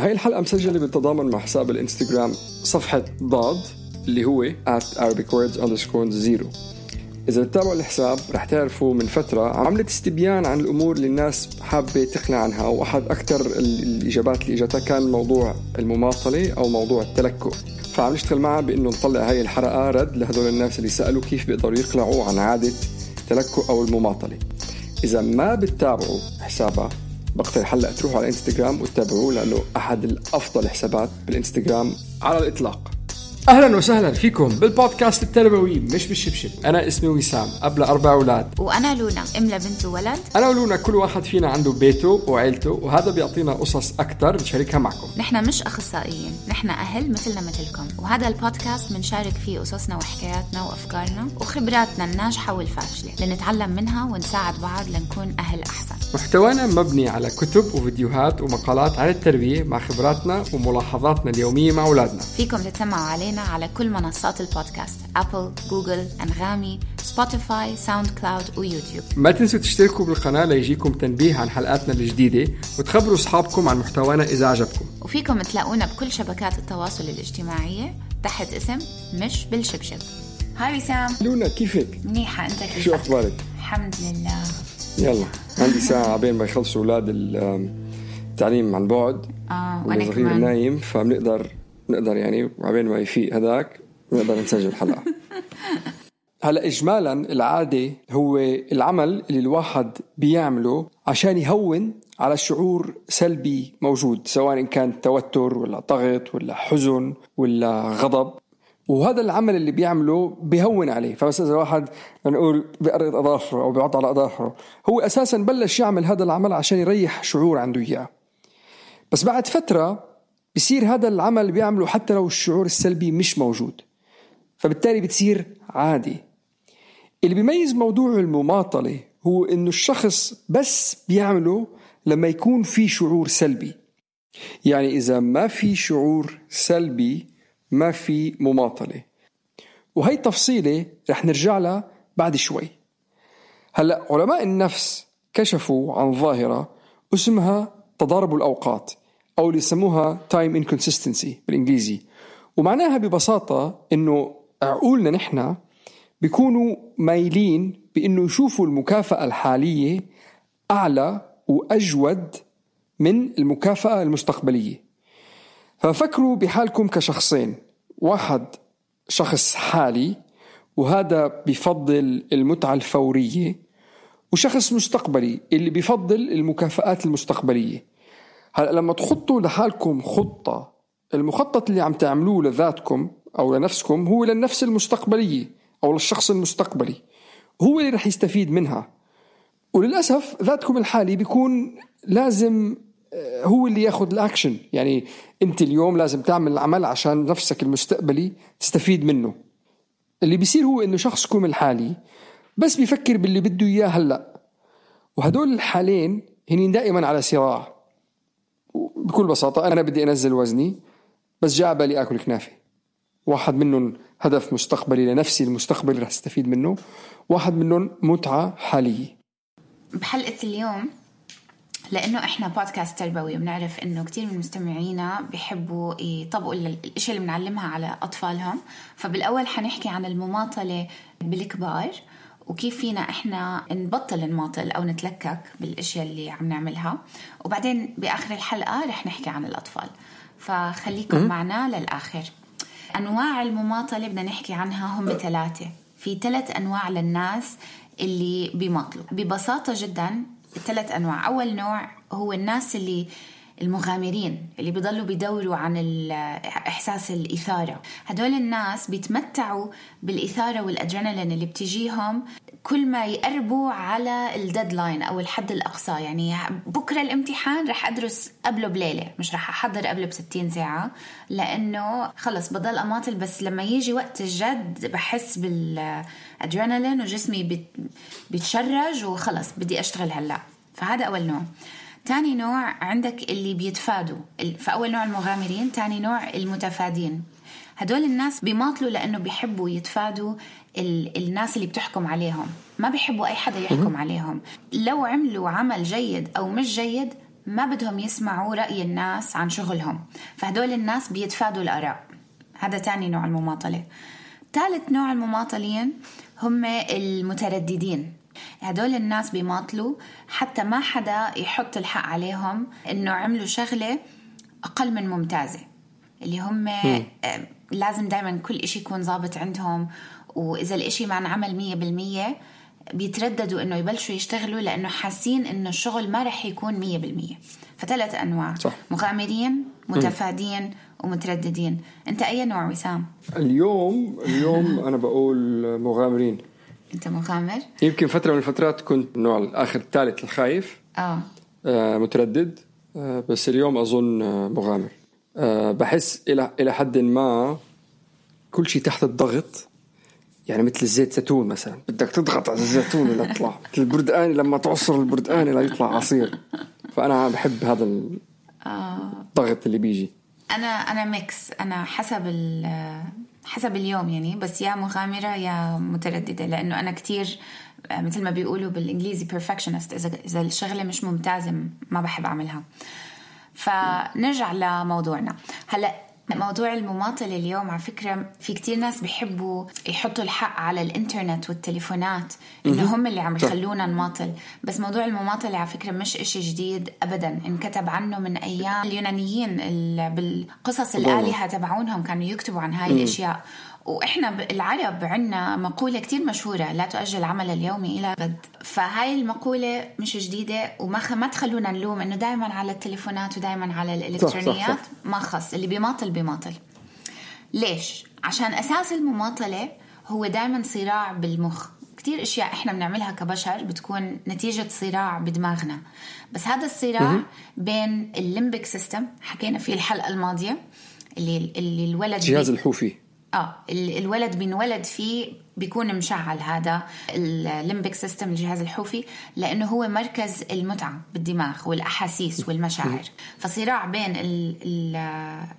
هاي الحلقة مسجلة بالتضامن مع حساب الانستغرام صفحة ضاد اللي هو at Arabic words underscore zero. إذا بتتابعوا الحساب رح تعرفوا من فترة عملت استبيان عن الأمور اللي الناس حابة تقنع عنها وأحد أكثر الإجابات اللي إجتها كان موضوع المماطلة أو موضوع التلكؤ. فعم نشتغل معها بأنه نطلع هاي الحلقة رد لهدول الناس اللي سألوا كيف بيقدروا يقلعوا عن عادة التلكؤ أو المماطلة. إذا ما بتتابعوا حسابها بقترح هلا تروحوا على الانستغرام وتتابعوه لأنه أحد الأفضل حسابات بالإنستغرام على الإطلاق. أهلا وسهلا فيكم بالبودكاست التربوي مش بالشبشب. أنا اسمي وسام ابو أربع أولاد. وأنا لونا ام لبنت وولد أنا ولونا كل واحد فينا عنده بيته وعيلته وهذا بيعطينا قصص أكثر نشاركها معكم. نحن مش أخصائيين نحن أهل مثلنا مثلكم. وهذا البودكاست بنشارك فيه قصصنا وحكاياتنا وأفكارنا وخبراتنا الناجحة والفاشلة لنتعلم منها ونساعد بعض لنكون أهل أحسن. محتوانا مبني على كتب وفيديوهات ومقالات عن التربية مع خبراتنا وملاحظاتنا اليومية مع أولادنا. فيكم تتسمعوا علينا على كل منصات البودكاست أبل، جوجل، أنغامي، Spotify، SoundCloud ويوتيوب ما تنسوا تشتركوا بالقناة ليجيكم تنبيه عن حلقاتنا الجديدة وتخبروا أصحابكم عن محتوانا إذا عجبكم. وفيكم تلاقونا بكل شبكات التواصل الاجتماعية تحت اسم مش بالشبشب. هاي وسام. لونا كيفك؟ منيحة أنت كيفك؟ شو أخبارك؟ الحمد لله. يلا عندي ساعة عبين ما يخلصوا أولاد التعليم عن بعد. آه وأنا كمان. نايم فبنقدر نقدر يعني وعبين ما يفيق هذاك نقدر نسجل حلقه هلا اجمالا العادة هو العمل اللي الواحد بيعمله عشان يهون على شعور سلبي موجود سواء كان توتر ولا ضغط ولا حزن ولا غضب. وهذا العمل اللي بيعمله بيهون عليه. فبس إذا واحد نقول بيقرط أظافره أو بيعض على أظافره هو أساسا بلش يعمل هذا العمل عشان يريح شعور عنده إياه. بس بعد فترة بصير هذا العمل بيعمله حتى لو الشعور السلبي مش موجود. فبالتالي بتصير عادي. اللي بيميز موضوع المماطلة هو إنه الشخص بس بيعمله لما يكون في شعور سلبي. يعني إذا ما في شعور سلبي ما في مماطلة. وهي تفصيلة رح نرجع لها بعد شوي. هلأ علماء النفس كشفوا عن ظاهرة اسمها تضارب الأوقات. أو اللي يسموها time inconsistency بالإنجليزي. ومعناها ببساطة إنه عقولنا نحن بيكونوا مايلين بإنه يشوفوا المكافأة الحالية أعلى وأجود من المكافأة المستقبلية. ففكروا بحالكم كشخصين. واحد شخص حالي وهذا بفضل المتعة الفورية وشخص مستقبلي اللي بفضل المكافآت المستقبلية. هلا لما تحطوا لحالكم خطة المخطط اللي عم تعملوه لذاتكم أو لنفسكم هو للنفس المستقبلية أو للشخص المستقبلي. هو اللي رح يستفيد منها. وللأسف ذاتكم الحالي بيكون لازم آه، هو اللي ياخذ الأكشن. يعني أنت اليوم لازم تعمل العمل عشان نفسك المستقبلي تستفيد منه. اللي بيصير هو إنه شخصكم الحالي بس بيفكر باللي بده إياه هلأ. وهدول الحالين هن دائما على صراع. بكل بساطة أنا بدي أنزل وزني بس جاء بالي آكل كنافة. واحد منهم هدف مستقبلي لنفسي المستقبلي رح أستفيد منه. واحد منهم متعة حالية. بحلقة اليوم لأنه إحنا بودكاست تربوي وبنعرف إنه كثير من مستمعينا بيحبوا يطبقوا الاشياء اللي بنعلمها على أطفالهم. فبالأول حنحكي عن المماطلة بالكبار. وكيف فينا إحنا نبطل نماطل أو نتلكك بالأشياء اللي عم نعملها. وبعدين بآخر الحلقة رح نحكي عن الأطفال. فخليكم معنا للآخر. أنواع المماطلة بدنا نحكي عنها هم ثلاثة. في ثلاث أنواع للناس اللي بيماطلوا. ببساطة جدا ثلاث أنواع. أول نوع هو الناس اللي المغامرين اللي بيضلوا بيدوروا عن إحساس الإثارة. هدول الناس بيتمتعوا بالإثارة والأدرينالين اللي بتجيهم كل ما يقربوا على الديدلاين أو الحد الأقصى. يعني بكرة الامتحان رح أدرس قبله بليلة مش رح أحضر قبله ب 60 ساعة لأنه خلص بضل أماطل. بس لما يجي وقت الجد بحس بالأدرينالين وجسمي بيتشرج وخلص بدي أشتغل هلأ. فهذا أول نوع. تاني نوع عندك اللي بيتفادوا. فأول نوع المغامرين تاني نوع المتفادين. هدول الناس بيماطلوا لأنه بيحبوا يتفادوا ال... الناس اللي بتحكم عليهم. ما بيحبوا أي حدا يحكم عليهم. لو عملوا عمل جيد أو مش جيد ما بدهم يسمعوا رأي الناس عن شغلهم. فهدول الناس بيتفادوا الآراء. هذا تاني نوع المماطلة. ثالث نوع المماطلين هم المترددين. هدول الناس بيماطلوا حتى ما حدا يحط الحق عليهم إنه عملوا شغلة أقل من ممتازة اللي هم آه، لازم دائما كل إشي يكون ظابط عندهم وإذا الإشي ما انعمل مية بالمية بيترددوا إنه يبلشوا يشتغلوا لأنه حاسين إنه الشغل ما رح يكون مية بالمية. فثلاث أنواع صح. مغامرين متفادين ومترددين. أنت أي نوع وسام؟ اليوم اليوم أنا بقول مغامرين. أنت مغامر يمكن فترة من الفترات كنت النوع الآخر الثالث الخايف. آه. آه متردد. آه بس اليوم أظن آه مغامر. آه بحس إلى إلى حد ما كل شيء تحت الضغط يعني مثل الزيت زيتون مثلا. بدك تضغط على الزيتون ليطلع مثل البردقاني لما تعصر البردقاني ليطلع عصير. فأنا بحب هذا الضغط اللي بيجي. أنا أنا ميكس أنا حسب ال- حسب اليوم يعني بس يا مغامرة يا مترددة لأنه أنا كتير آه، مثل ما بيقولوا بالإنجليزي perfectionist إذا إذا الشغلة مش ممتازة ما بحب أعملها. فنرجع لموضوعنا. هلأ موضوع المماطلة اليوم على فكرة في كتير ناس بيحبوا يحطوا الحق على الإنترنت والتليفونات إنه هم اللي عم. يخلونا نماطل. بس موضوع المماطلة على فكرة مش إشي جديد ابدا. انكتب عنه من أيام اليونانيين ال- بالقصص. الآلهة تبعونهم كانوا يكتبوا عن هاي الأشياء. وإحنا العرب عندنا مقولة كتير مشهورة لا تؤجل العمل اليومي إلى غد. فهاي المقولة مش جديدة وما خ... ما تخلونا نلوم إنه دائما على التليفونات ودائما على الالكترونيات صح. ما خص اللي بيماطل بيماطل ليش؟ عشان أساس المماطلة هو دائما صراع بالمخ. كتير أشياء إحنا بنعملها كبشر بتكون نتيجة صراع بدماغنا. بس هذا الصراع بين الليمبك سيستم حكينا فيه الحلقة الماضية اللي اللي الولد الجهاز الحوفي. آه ال- الولد بينولد فيه بيكون مشعل هذا ال limbic system الجهاز الحوفي لأنه هو مركز المتعة بالدماغ والأحاسيس والمشاعر. فصراع بين ال-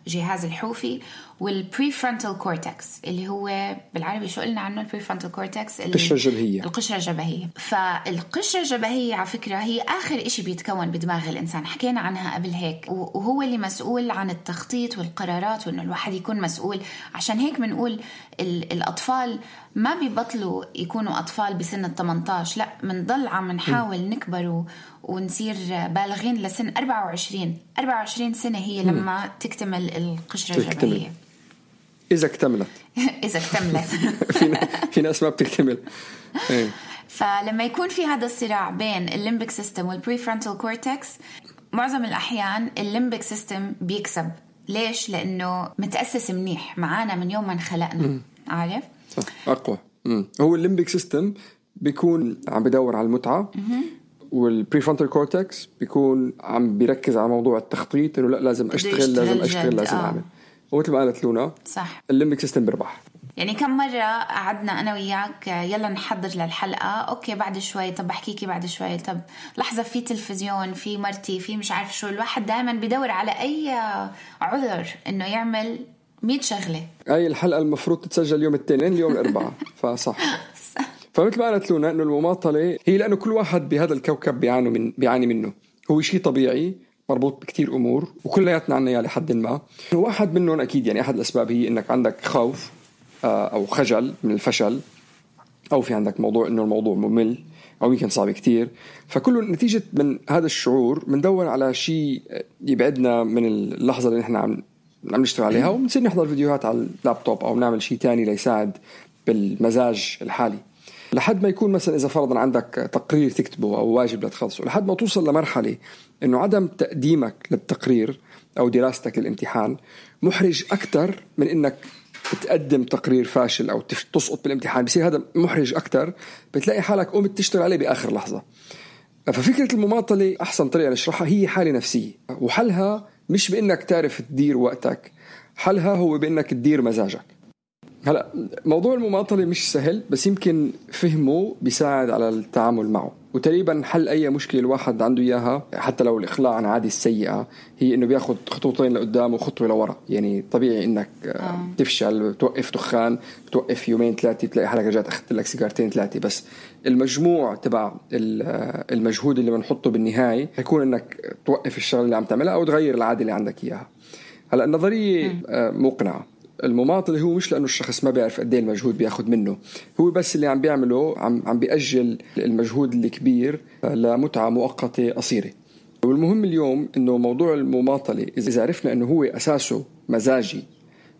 الجهاز الحوفي وال prefrontal cortex اللي هو بالعربي شو قلنا عنه؟ ال prefrontal cortex القشرة الجبهية. القشرة الجبهية. فالقشرة الجبهية على فكرة هي آخر إشي بيتكون بدماغ الإنسان. حكينا عنها قبل هيك. وهو اللي مسؤول عن التخطيط والقرارات وإنه الواحد يكون مسؤول. عشان هيك بنقول ال- الأطفال ما بيبطلوا يكونوا أطفال بسن ال 18 لا بنضل عم نحاول نكبر ونصير بالغين لسن 24 24 سنة هي لما تكتمل القشرة تكتمل. إذا اكتملت. إذا اكتملت. في في ناس ما بتكتمل. إيه. فلما يكون في هذا الصراع بين ال limbic system وال prefrontal cortex معظم الأحيان ال limbic system بيكسب. ليش؟ لأنه متأسس منيح. معانا من يوم ما انخلقنا. عارف؟ صح. أقوى. مم. هو ال limbic system بيكون عم بدور على المتعة. وال prefrontal cortex بيكون عم بيركز على موضوع التخطيط إنه لا لازم أشتغل لازم أشتغل لازم آه. ومثل ما قالت لونا صح. ال limbic system بيربح يعني كم مرة قعدنا أنا وياك يلا نحضر للحلقة okay بعد شوي طب بحكيكي بعد شوي طب لحظة في تلفزيون في مرتي في مش عارف شو الواحد دائما بدور على أي عذر إنه يعمل 100 شغلة. هاي الحلقة المفروض تتسجل يوم الاثنين اليوم الأربعاء. فصح. فمثل ما قالت لونا إنه المماطلة هي لأنه كل واحد بهذا الكوكب بيعاني من بيعاني منه. هو شيء طبيعي مربوط بكتير أمور وكلياتنا عنا اياه لحد ما. واحد منهم أكيد يعني أحد الأسباب هي إنك عندك خوف آه، أو خجل من الفشل أو في عندك موضوع إنه الموضوع ممل أو يمكن صعب كتير. فكله نتيجة من هذا الشعور بندور على شيء يبعدنا من اللحظة اللي نحن عم عم نشتغل عليها وبنصير نحضر فيديوهات على اللابتوب أو نعمل شيء تاني ليساعد بالمزاج الحالي. لحد ما يكون مثلا إذا فرضا عندك تقرير تكتبه أو واجب لتخلصه لحد ما توصل لمرحلة إنه عدم تقديمك للتقرير أو دراستك للامتحان محرج أكثر من إنك تقدم تقرير فاشل أو تسقط بالامتحان. بصير هذا محرج أكثر بتلاقي حالك قمت تشتغل عليه بآخر لحظة. ففكرة المماطلة أحسن طريقة نشرحها هي حالة نفسية وحلها مش بأنك تعرف تدير وقتك حلها هو بأنك تدير مزاجك. هلا موضوع المماطلة مش سهل بس يمكن فهمه بيساعد على التعامل معه. وتقريبا حل أي مشكلة الواحد عنده إياها حتى لو الاخلاع عن عادة السيئه هي إنه بياخذ خطوتين لقدام وخطوة لورا. يعني طبيعي إنك آه. تفشل توقف دخان توقف يومين ثلاثة تلاقي حالك رجعت أخذت لك سيجارتين ثلاثة. بس المجموع تبع المجهود اللي بنحطه بالنهاية حيكون إنك توقف الشغلة اللي عم تعملها أو تغير العادة اللي عندك إياها. هلا النظرية آه، مقنعة. المماطله هو مش لأنه الشخص ما بيعرف قد إيه المجهود بياخذ منه. هو بس اللي عم بيعمله عم عم بيأجل المجهود الكبير لمتعة مؤقتة قصيرة. والمهم اليوم إنه موضوع المماطلة إذا عرفنا إنه هو أساسه مزاجي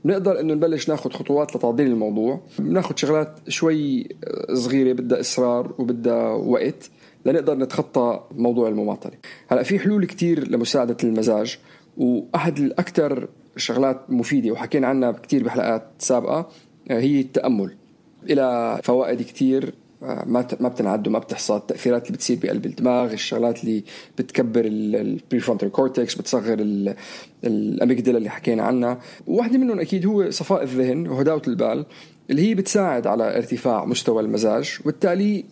نقدر إنه نبلش ناخذ خطوات لتعديل الموضوع. بناخذ شغلات شوي صغيرة بدها إصرار وبدها وقت لنقدر نتخطى موضوع المماطلة. هلأ في حلول كتير لمساعدة المزاج وأحد الاكثر شغلات مفيدة وحكينا عنها كثير بحلقات سابقة آه، هي التأمل. إلى فوائد كثير آه، ما ما بتنعد وما بتحصى. التأثيرات اللي بتصير بقلب الدماغ الشغلات اللي بتكبر ال prefrontal cortex بتصغر ال amygdala اللي حكينا عنها. وواحده منهم أكيد هو صفاء الذهن وهداوة البال اللي هي بتساعد على ارتفاع مستوى المزاج. وبالتالي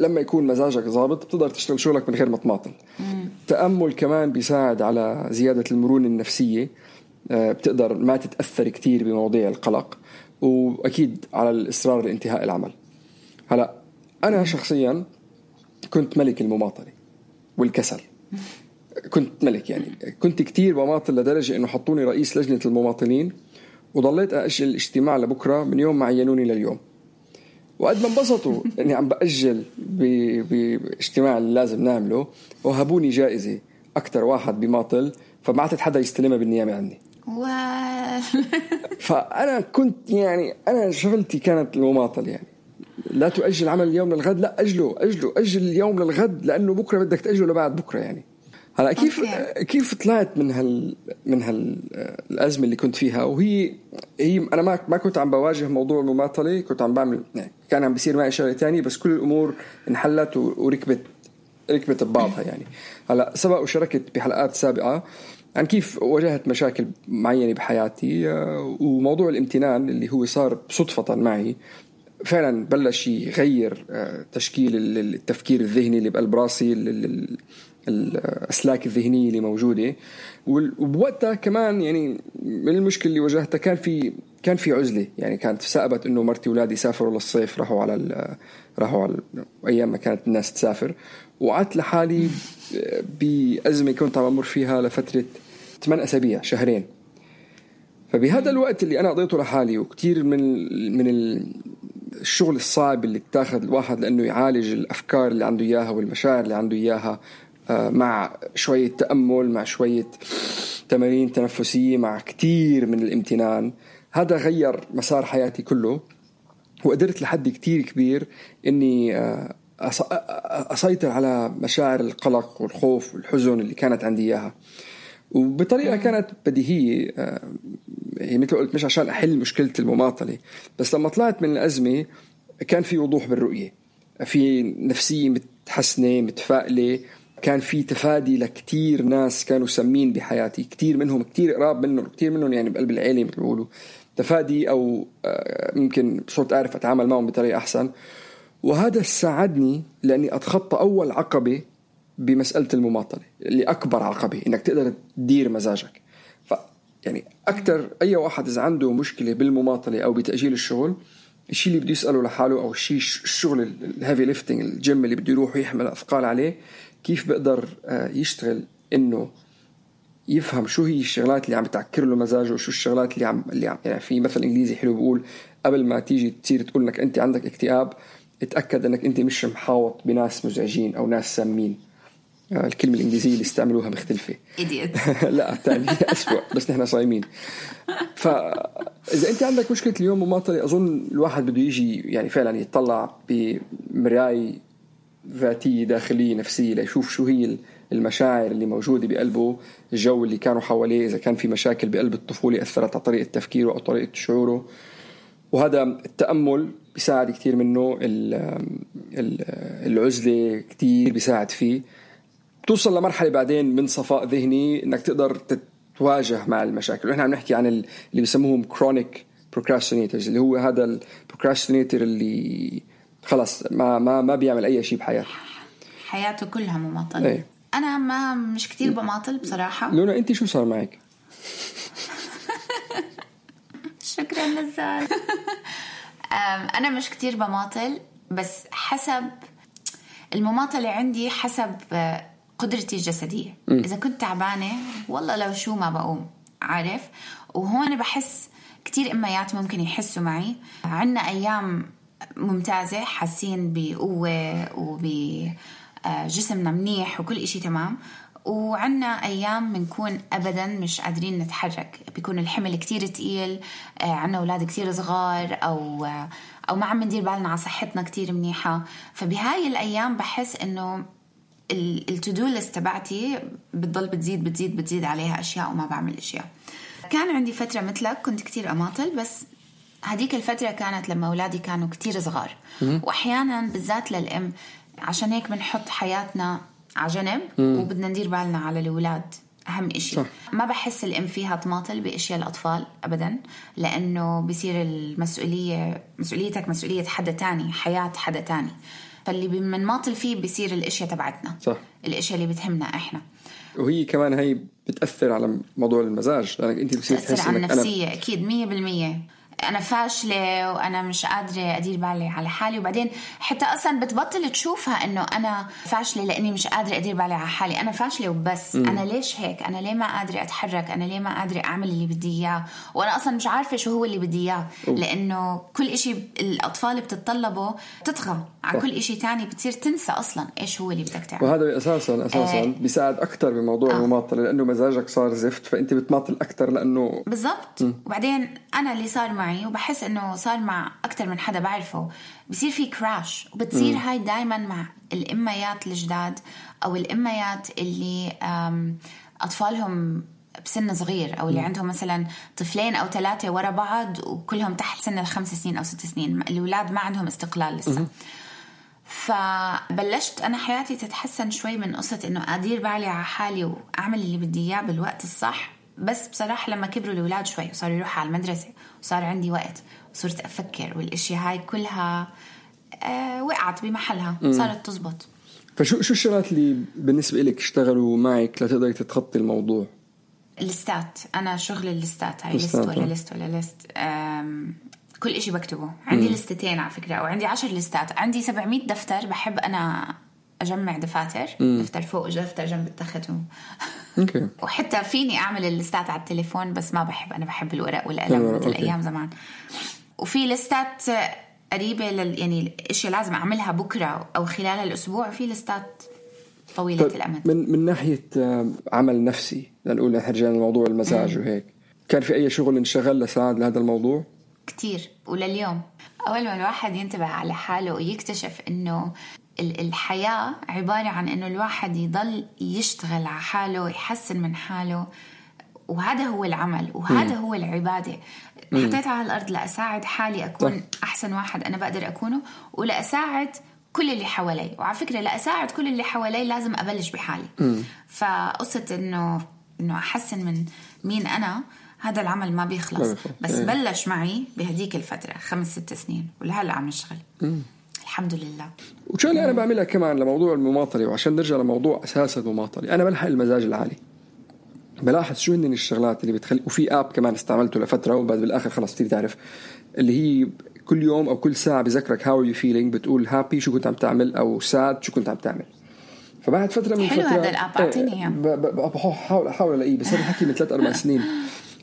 لما يكون مزاجك ظابط بتقدر تشتغل شغلك من غير ما تماطل. التامل كمان بيساعد على زيادة المرونة النفسية. بتقدر ما تتأثر كثير بمواضيع القلق وأكيد على الإصرار لانتهاء العمل. هلا أنا شخصيا كنت ملك المماطلة والكسل. كنت ملك يعني. كنت كثير بماطل لدرجة إنه حطوني رئيس لجنة المماطلين وضليت أجل الاجتماع لبكرة من يوم ما عينوني لليوم. وقد ما انبسطوا إني عم بأجل باجتماع اللي لازم نعمله وهبوني جائزة أكثر واحد بماطل فما عدت حدا يستلمها بالنيابة عني. فأنا كنت يعني أنا شغلتي كانت المماطلة يعني. لا تؤجل عمل اليوم للغد لا أجله أجله أجل اليوم للغد لأنه بكرة بدك تأجله لبعد بكرة يعني. هلا كيف أوكي. كيف طلعت من هال من هالازمه اللي كنت فيها؟ وهي هي أنا ما ما كنت عم بواجه موضوع المماطلة كنت عم بعمل يعني كان عم بيصير معي شغلة ثانية بس كل الأمور انحلت وركبت ركبت ببعضها يعني. هلا سبق وشاركت بحلقات سابقة. عن كيف واجهت مشاكل معينة بحياتي آه، وموضوع الامتنان اللي هو صار صدفه معي فعلا بلش يغير آه، تشكيل التفكير الذهني اللي بقلب راسي الأسلاك الذهنية اللي موجودة. وبوقتها كمان يعني من المشكلة اللي واجهتها كان في كان في عزلة. يعني كانت سأبت إنه مرتي واولادي سافروا للصيف راحوا على راحوا على أيام ما كانت الناس تسافر. وقعدت لحالي بأزمة كنت عم أمر فيها لفترة ثمان أسابيع شهرين. فبهذا الوقت اللي أنا قضيته لحالي وكثير من من الشغل الصعب اللي اتاخذ الواحد لأنه يعالج الأفكار اللي عنده إياها والمشاعر اللي عنده إياها آه، مع شوية تأمل مع شوية تمارين تنفسية مع كثير من الامتنان. هذا غير مسار حياتي كله وقدرت لحد كتير كبير إني آه، أسيطر على مشاعر القلق والخوف والحزن اللي كانت عندي إياها. وبطريقة كانت بديهية آه، هي مثل قلت مش عشان أحل مشكلة المماطلة. بس لما طلعت من الأزمة كان في وضوح بالرؤية. في نفسية متحسنة متفائلة. كان في تفادي لكتير ناس كانوا سمين بحياتي. كتير منهم كتير قراب منهم كتير منهم يعني بقلب العيلة مثل بيقولوا. تفادي أو آه، ممكن صرت اعرف أتعامل معهم بطريقة أحسن. وهذا ساعدني لأني أتخطى أول عقبة بمسألة المماطلة اللي أكبر عقبة إنك تقدر تدير مزاجك. ف يعني أكثر أي واحد إذا عنده مشكلة بالمماطلة أو بتأجيل الشغل الشيء اللي بده يسأله لحاله أو الشيء الشغل ال heavy lifting ال gym اللي بده يروح ويحمل أثقال عليه كيف بقدر آه، يشتغل إنه يفهم شو هي الشغلات اللي عم بتعكر له مزاجه وشو الشغلات اللي عم اللي عم يعني في مثل إنجليزي حلو بيقول قبل ما تيجي تصير تقول إنك أنت عندك اكتئاب اتأكد إنك أنت مش محاوط بناس مزعجين أو ناس سامين. الكلمة الإنجليزية اللي استعملوها مختلفة لا الثانية أسوأ بس نحن صايمين. فإذا أنت عندك مشكلة اليوم مماطلة أظن الواحد بده يجي يعني فعلا يطلع بمراية ذاتية داخلية نفسية ليشوف شو هي المشاعر اللي موجودة بقلبه الجو اللي كانوا حواليه إذا كان في مشاكل بقلب الطفولة أثرت على طريقة تفكيره أو طريقة شعوره. وهذا التأمل بيساعد كثير منه العزلة كثير بيساعد فيه. توصل لمرحلة بعدين من صفاء ذهني إنك تقدر تتواجه مع المشاكل. ونحن عم نحكي عن اللي بيسموهم chronic procrastinators اللي هو هذا ال procrastinator اللي خلص ما ما ما بيعمل أي شيء بحياته. حياته كلها مماطله إيه. أنا ما مش كتير بماطل بصراحة. لونا أنت شو صار معك؟ شكرا نزال. أم، أنا مش كتير بماطل بس حسب المماطلة عندي حسب قدرتي الجسدية. إذا كنت تعبانة والله لو شو ما بقوم عارف؟ وهون بحس كتير أميات ممكن يحسوا معي. عنا أيام ممتازة حاسين بقوة وبجسمنا منيح وكل إشي تمام. وعنا أيام بنكون أبدا مش قادرين نتحرك. بيكون الحمل كتير تقيل آه، عنا أولاد كتير صغار أو آه، أو ما عم ندير بالنا على صحتنا كتير منيحة. فبهاي الأيام بحس إنه التودو ليست تبعتي بتضل بتزيد بتزيد بتزيد عليها أشياء وما بعمل أشياء. كان عندي فترة مثلك كنت كتير أماطل بس هذيك الفترة كانت لما أولادي كانوا كتير صغار. وأحيانا بالذات للأم عشان هيك بنحط حياتنا على جنب وبدنا ندير بالنا على الأولاد أهم إشي. صح. ما بحس الأم فيها تماطل بأشياء الأطفال أبدا لأنه بصير المسؤولية مسؤوليتك مسؤولية حدا تاني حياة حدا تاني. فاللي بنماطل فيه بصير الأشياء تبعتنا. صح. الأشياء اللي بتهمنا إحنا. وهي كمان هي بتأثر على موضوع المزاج لأنك أنت بتصير تحسي على النفسية أكيد 100% أنا فاشلة وأنا مش قادرة أدير بالي على حالي. وبعدين حتى أصلا بتبطل تشوفها إنه أنا فاشلة لإني مش قادرة أدير بالي على حالي. أنا فاشلة وبس. مم. أنا ليش هيك؟ أنا ليه ما قادرة أتحرك؟ أنا ليه ما قادرة أعمل اللي بدي إياه؟ وأنا أصلا مش عارفة شو هو اللي بدي إياه. لإنه كل إشي الأطفال بتتطلبه بتطغى. على كل إشي تاني بتصير تنسى أصلا إيش هو اللي بدك تعمله. وهذا أساسا أساسا آه. بيساعد أكثر بموضوع آه. المماطلة لأنه مزاجك صار زفت فأنت بتماطل أكثر لأنه بالضبط. وبعدين أنا اللي صار مع معي وبحس إنه صار مع أكثر من حدا بعرفه. بصير في كراش وبتصير هاي دائما مع الإميات الجداد أو الإميات اللي أطفالهم بسن صغير أو اللي عندهم مثلا طفلين أو ثلاثة ورا بعض وكلهم تحت سن الخمس سنين أو ست سنين. الأولاد ما عندهم استقلال لسه. فبلشت أنا حياتي تتحسن شوي من قصة إنه أدير بالي على حالي وأعمل اللي بدي إياه بالوقت الصح. بس بصراحة لما كبروا الأولاد شوي وصاروا يروحوا على المدرسة وصار عندي وقت وصرت أفكر والأشياء هاي كلها آه وقعت بمحلها صارت تزبط. فشو شو الشغلات اللي بالنسبة لك اشتغلوا معك لتقدري تتخطي الموضوع؟ ال lists أنا شغل ال lists هاي list lists، ولا آه. list ولا list أم، كل إشي بكتبه. عندي list تين على فكرة أو عندي عشر lists عندي 700 دفتر بحب أنا أجمع دفاتر دفتر فوق دفتر جنب التخت و... أوكي. وحتى فيني أعمل ال lists على التليفون بس ما بحب أنا بحب الورق والقلم الورق، مثل. أيام زمان. وفي lists قريبة لل... يعني الأشياء لازم أعملها بكرة أو خلال الأسبوع في lists طويلة طيب الأمد. من من ناحية آه، عمل نفسي لنقول نحن رجعنا لموضوع المزاج وهيك كان في أي شغل انشغل لساعد لهذا الموضوع؟ كتير ولليوم. أول ما الواحد ينتبه على حاله ويكتشف ال- الحياة عبارة عن إنه الواحد يضل يشتغل على حاله ويحسن من حاله وهذا هو العمل وهذا هو العبادة. حطيت على الأرض لأساعد حالي أكون صح. أحسن واحد أنا بقدر أكونه ولأساعد كل اللي حوالي. وعلى فكرة لأساعد كل اللي حوالي لازم أبلش بحالي. فقصة إنه إنه أحسن من مين أنا هذا العمل ما بيخلص. بس إيه. بلش معي بهديك الفترة خمس ست سنين ولهلا عم نشتغل الحمد لله. وشغله أنا بعملها كمان لموضوع المماطله وعشان نرجع لموضوع أساس المماطله أنا بلحق المزاج العالي. بلاحظ شو هن الشغلات اللي بتخلي وفي آب كمان استعملته لفترة وبعد بالآخر خلص بتصير تعرف. اللي هي كل يوم أو كل ساعة بذكرك how you feeling بتقول happy شو كنت عم تعمل أو sad شو كنت عم تعمل. فبعد فترة من حلو فتره هذا ال app، أعطيني إياه. ب- ب- بحاول احاول ألاقيه بس هذا الحكي من ثلاث أربع سنين.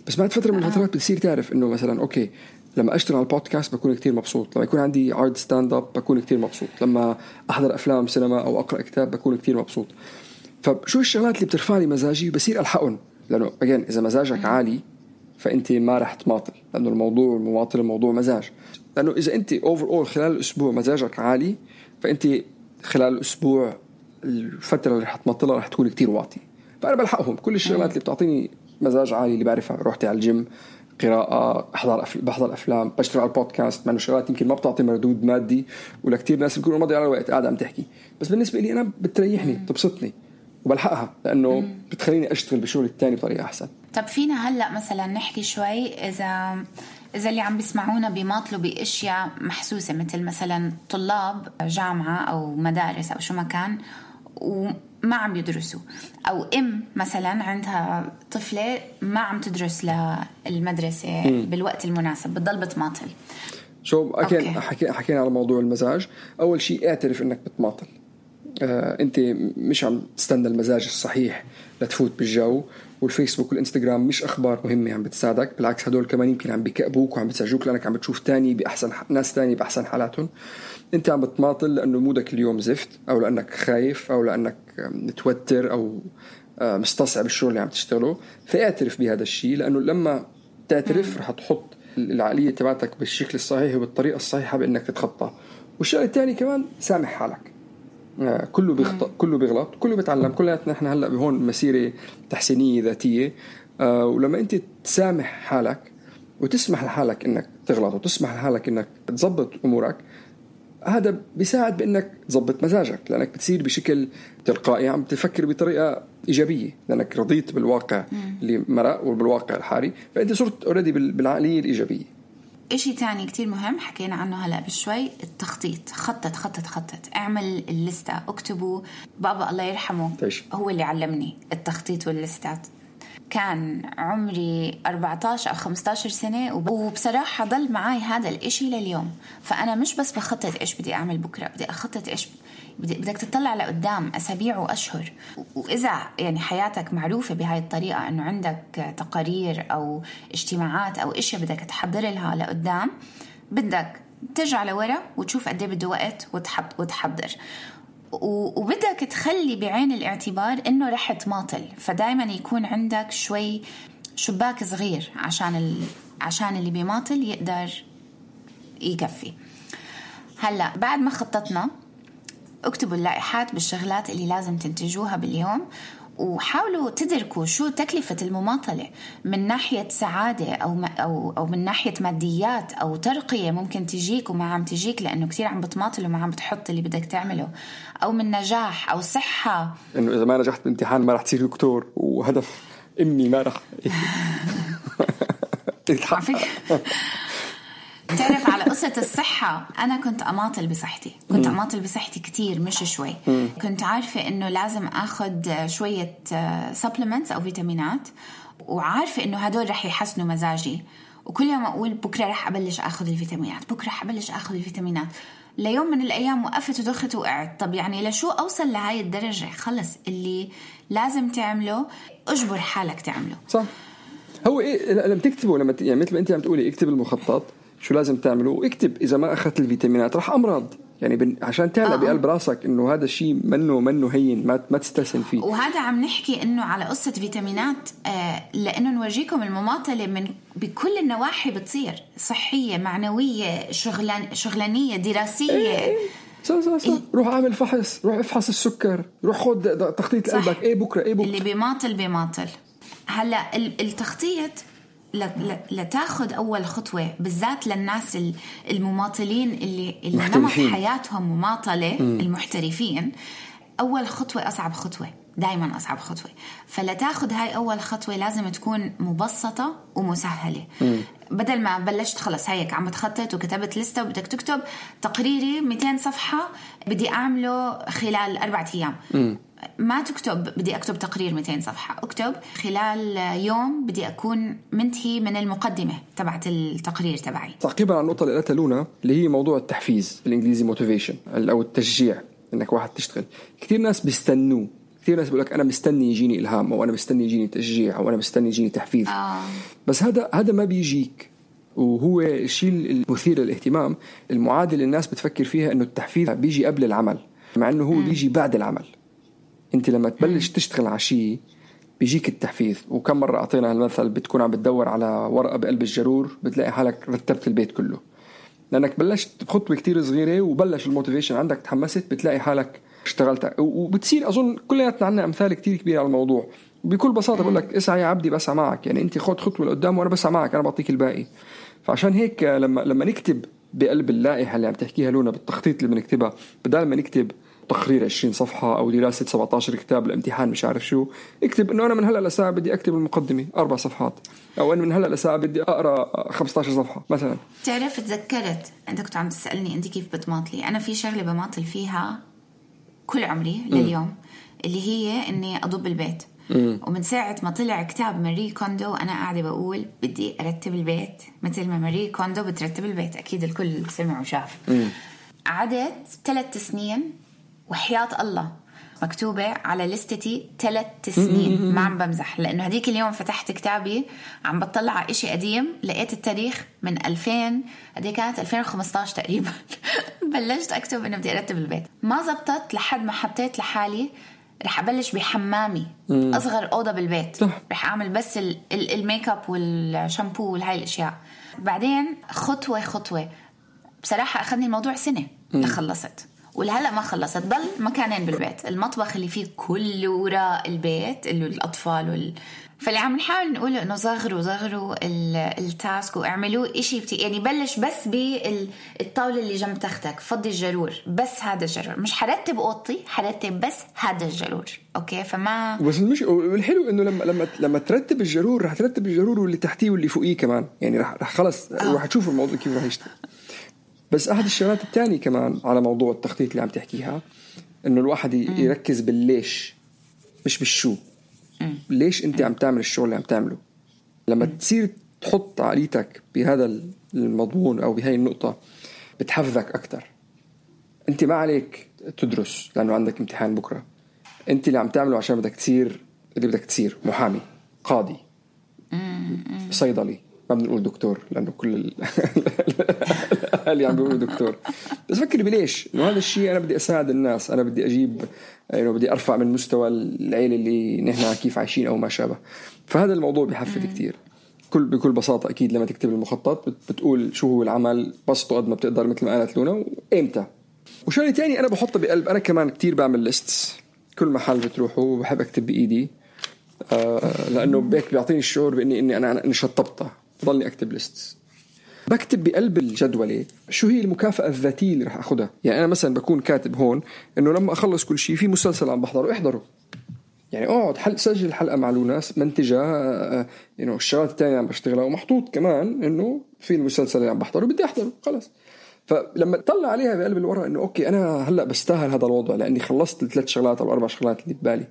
بس بعد فترة من الفترات بتصير تعرف إنه مثلا أوكي لما أشتغل على البودكاست بكون كتير مبسوط لما يكون عندي عرض stand up بكون كتير مبسوط لما أحضر أفلام سينما أو أقرأ كتاب بكون كتير مبسوط. فشو الشغلات اللي بترفع لي مزاجي بصير ألحقهم؟ لأنه again إذا مزاجك عالي فأنت ما رح تماطل لأنه الموضوع المماطله موضوع مزاج. لأنه إذا أنت overall خلال الأسبوع مزاجك عالي فأنت خلال الأسبوع الفترة اللي رح تماطلها رح تكون كتير واطي فأنا بلحقهم. كل الشغلات اللي بتعطيني مزاج عالي اللي بعرفها روحتي على الجيم قراءة أحضر أفل... بحضر أفلام بشتغل على البودكاست مع شغلات يمكن ما بتعطي مردود مادي ولكتير ناس بيكونوا مضي على الوقت قاعد عم تحكي. بس بالنسبة لي أنا بتريحني بتبسطني وبلحقها لأنه بتخليني أشتغل بشغلي الثاني بطريقة أحسن. طب فينا هلأ مثلا نحكي شوي إذا إذا اللي عم بيسمعونا بيماطلوا بأشياء محسوسة مثل مثلا طلاب جامعة أو مدارس أو شو ما كان وما عم يدرسوا. أو إم مثلا عندها طفلة ما عم تدرس للمدرسة م. بالوقت المناسب بتضل بتماطل. شو أكيد حكينا على موضوع المزاج. أول شيء اعترف إنك بتماطل. آه أنت مش عم تستنى المزاج الصحيح لتفوت بالجو والفيسبوك والإنستغرام مش أخبار مهمة عم بتساعدك بالعكس هدول كمان يمكن عم بكأبوك وعم بتساعدوك لأنك عم بتشوف تاني بأحسن ناس تاني بأحسن حالاتهم. أنت عم بتماطل لأنه مودك اليوم زفت أو لأنك خايف أو لأنك متوتر أو مستصعب الشغل اللي عم تشتغله. فاعترف بهذا الشيء لأنه لما تعترف رح تحط العقلية تبعتك بالشكل الصحيح وبالطريقة الصحيحة بإنك تتخطى. والشيء الثاني كمان سامح حالك. آه، كله بيخطأ كله بيغلط كله بيتعلم كلياتنا إحنا هلأ بهون مسيرة تحسينية ذاتية. آه، ولما أنت تسامح حالك وتسمح لحالك إنك تغلط وتسمح لحالك إنك تظبط أمورك هذا بيساعد بإنك تظبط مزاجك لأنك بتصير بشكل تلقائي عم تفكر بطريقة إيجابية لأنك رضيت بالواقع اللي مرق وبالواقع الحالي فأنت صرت already بالعقلية الإيجابية. إشي تاني كتير مهم حكينا عنه هلأ بشوي التخطيط. خطط خطط خطط. اعمل ال list ة اكتبوا بابا الله يرحمه تيش. هو اللي علمني التخطيط وال lists كان عمري 14 أو 15 سنة وبصراحة ضل معي هذا الإشي لليوم. فأنا مش بس بخطط إيش بدي أعمل بكرة بدي أخطط إيش بدك تطلع لقدام أسابيع وأشهر. وإذا يعني حياتك معروفة بهاي الطريقة أنه عندك تقارير أو اجتماعات أو إشياء بدك تحضر لها لقدام بدك ترجع لورا وتشوف قد إيه بده وقت وتحضر. وبدك تخلي بعين الاعتبار إنه رح تماطل. فدائما يكون عندك شوي شباك صغير عشان ال... عشان اللي بيماطل يقدر يكفي هلأ بعد ما خططنا اكتبوا اللائحات بالشغلات اللي لازم تنتجوها باليوم وحاولوا تدركوا شو تكلفة المماطلة. من ناحية سعادة أو أو أو من ناحية ماديات أو ترقية ممكن تجيك وما عم تجيك لأنه كثير عم بتماطل وما عم بتحط اللي بدك تعمله. أو من نجاح أو صحة. إنه إذا ما نجحت بالامتحان ما رح تصير دكتور وهدف إمي ما رح بتعرف على قصة الصحة أنا كنت أماطل بصحتي كنت أماطل بصحتي كتير مش شوي. كنت عارفة إنه لازم أخذ شوية supplements أو فيتامينات وعارفة إنه هدول رح يحسنوا مزاجي. وكل يوم أقول بكرة رح أبلش أخذ الفيتامينات بكرة رح أبلش أخذ الفيتامينات. ليوم من الأيام وقفت ودخت وقعت. طب يعني لشو أوصل لهاي الدرجة؟ خلص اللي لازم تعمله أجبر حالك تعمله. صح. هو إيه لما تكتبه لما يعني مثل ما أنت عم تقولي اكتب المخطط. شو لازم تعمله واكتب إذا ما أخذت الفيتامينات راح امرض يعني بن... عشان تعلق آه. بقلب راسك إنه هذا الشيء منه منه هين ما ما تستسهل فيه. وهذا عم نحكي إنه على قصة فيتامينات آه لأنه نورجيكم المماطلة من بكل النواحي بتصير. صحية معنوية شغلان شغلانية دراسية. إيه. صح صح صح روح اعمل فحص روح افحص السكر روح خذ تخطيط قلبك. إيه بكرة إيه بكرة. اللي بيماطل بيماطل. هلأ التخطيط لتاخذ أول خطوة بالذات للناس المماطلين اللي, اللي نمط حياتهم مماطلة. المحترفين أول خطوة أصعب خطوة دائما أصعب خطوة. فلتاخذ هاي أول خطوة لازم تكون مبسطة ومسهلة. م. بدل ما بلشت خلص هيك عم بتخطط وكتبت لستة وبدك تكتب تقريري 200 صفحة بدي أعمله خلال أربعة أيام. م. ما تكتب بدي أكتب تقرير 200 صفحة. اكتب خلال يوم بدي أكون منتهي من المقدمة تبعت التقرير تبعي. تعقيبا على النقطة اللي قالتها لونا اللي هي موضوع التحفيز بالإنجليزي موتيفيشن أو التشجيع إنك واحد تشتغل. كثير ناس بيستنوه. كثير ناس بيقول لك أنا مستني يجيني إلهام أو أنا مستني يجيني تشجيع أو أنا مستني يجيني تحفيز. آه. بس هذا هذا ما بيجيك. وهو الشيء المثير للاهتمام المعادله الناس بتفكر فيها إنه التحفيز بيجي قبل العمل مع إنه هو م. بيجي بعد العمل. أنت لما تبلش تشتغل على شيء بيجيك التحفيز. وكم مرة أعطينا المثل بتكون عم بتدور على ورقة بقلب الجرور بتلاقي حالك رتبت البيت كله. لأنك بلشت بخطوة كتير صغيرة وبلش ال motivation عندك تحمست بتلاقي حالك اشتغلت. وبتصير أظن كلياتنا عندنا أمثال كتير كبيرة على الموضوع. بكل بساطة بقول لك اسعى يا عبدي بسعى معك. يعني أنت خذ خطوة لقدام وأنا بسعى معك أنا بعطيك الباقي. فعشان هيك لما لما نكتب بقلب اللائحة اللي عم تحكيها لونا بالتخطيط اللي بنكتبها بدل ما نكتب تقرير 20 صفحة أو دراسة 17 كتاب لامتحان مش عارف شو اكتب إنه أنا من هلأ لساعة بدي أكتب المقدمة أربع صفحات. أو أنا من هلأ لساعة بدي أقرأ 15 صفحة مثلا. تعرف تذكرت أنت كنت عم تسألني أنت كيف بتماطلي؟ أنا في شغلة بماطل فيها كل عمري لليوم. اللي هي إني أضب البيت. ومن ساعة ما طلع كتاب ماري كوندو أنا قاعدة بقول بدي أرتب البيت مثل ما ماري كوندو بترتب البيت. أكيد الكل سمع وشاف. قعدت ثلاث سنين وحياة الله. مكتوبة على لستتي ثلاث سنين ما عم بمزح. لأنه هديك اليوم فتحت كتابي عم بطلع على إشي قديم لقيت التاريخ من 2000 هدي كانت 2015 تقريبا. بلشت أكتب إنه بدي أرتب البيت. ما زبطت لحد ما حطيت لحالي رح أبلش بحمامي. مم. أصغر أوضة بالبيت. صح. رح أعمل بس الميك اب والشامبو وهاي الأشياء. بعدين خطوة خطوة. بصراحة أخذني الموضوع سنة. لخلصت ولهلا ما خلصت ضل مكانين بالبيت. المطبخ اللي فيه كل وراء البيت اللي الأطفال وال... فاللي عم نحاول نقول إنه صغروا صغروا ال task واعملوا شيء بتي يعني بلش بس بالطاوله اللي جنب تختك فضي الجرور بس هذا الجرور. مش حرتب أوضتي حرتب بس هذا الجرور. أوكي؟ فما بس مش والحلو إنه لما لما لما ترتب الجرور رح ترتب الجرور واللي تحتيه واللي فوقيه كمان. يعني رح رح خلص آه. رح تشوف الموضوع كيف رح يشتغل. بس أحد الشغلات الثانية كمان على موضوع التخطيط اللي عم تحكيها إنه الواحد يركز بالليش مش بالشو. ليش أنت عم تعمل الشغل اللي عم تعمله؟ لما تصير تحط عقليتك بهذا المضمون أو بهاي النقطة بتحفزك أكثر أنت ما عليك تدرس لأنه عندك امتحان بكرة. أنت اللي عم تعمله عشان بدك تصير اللي بدك تصير محامي قاضي صيدلي. ما بنقول دكتور لأنه كل الاهالي عم بيقولوا دكتور. بس فكر بليش إنه هذا الشيء أنا بدي أساعد الناس أنا بدي أجيب يعني بدي أرفع من مستوى العيلة اللي نحن كيف عايشين أو ما شابه. فهذا الموضوع بحفز كثير كل بكل بساطة أكيد لما تكتب المخطط بتقول شو هو العمل بسطه قد ما بتقدر مثل ما قالت لونا وإمتى. وشغلة ثانية أنا بحطها بقلب أنا كمان كثير بعمل lists كل محل بتروحوا بحب أكتب بإيدي. آه لأنه بيك بيعطيني الشعور باني إني أنا شطبتها. بضلني أكتب lists بكتب بقلب الجدولة شو هي المكافأة الذاتية اللي رح أخذها يعني أنا مثلا بكون كاتب هون إنه لما أخلص كل شيء في مسلسل عم بحضره احضره. يعني أقعد حل سجل حلقة مع لوناس منتجها يعني الشغلات الثانية عم بشتغلها ومحطوط كمان إنه في المسلسل اللي عم بحضره بدي أحضره خلص. فلما تطلع عليها بقلب الورقة إنه أوكي أنا هلأ بستاهل هذا الوضع لأني خلصت الثلاث شغلات أو الأربع شغلات اللي ببالي.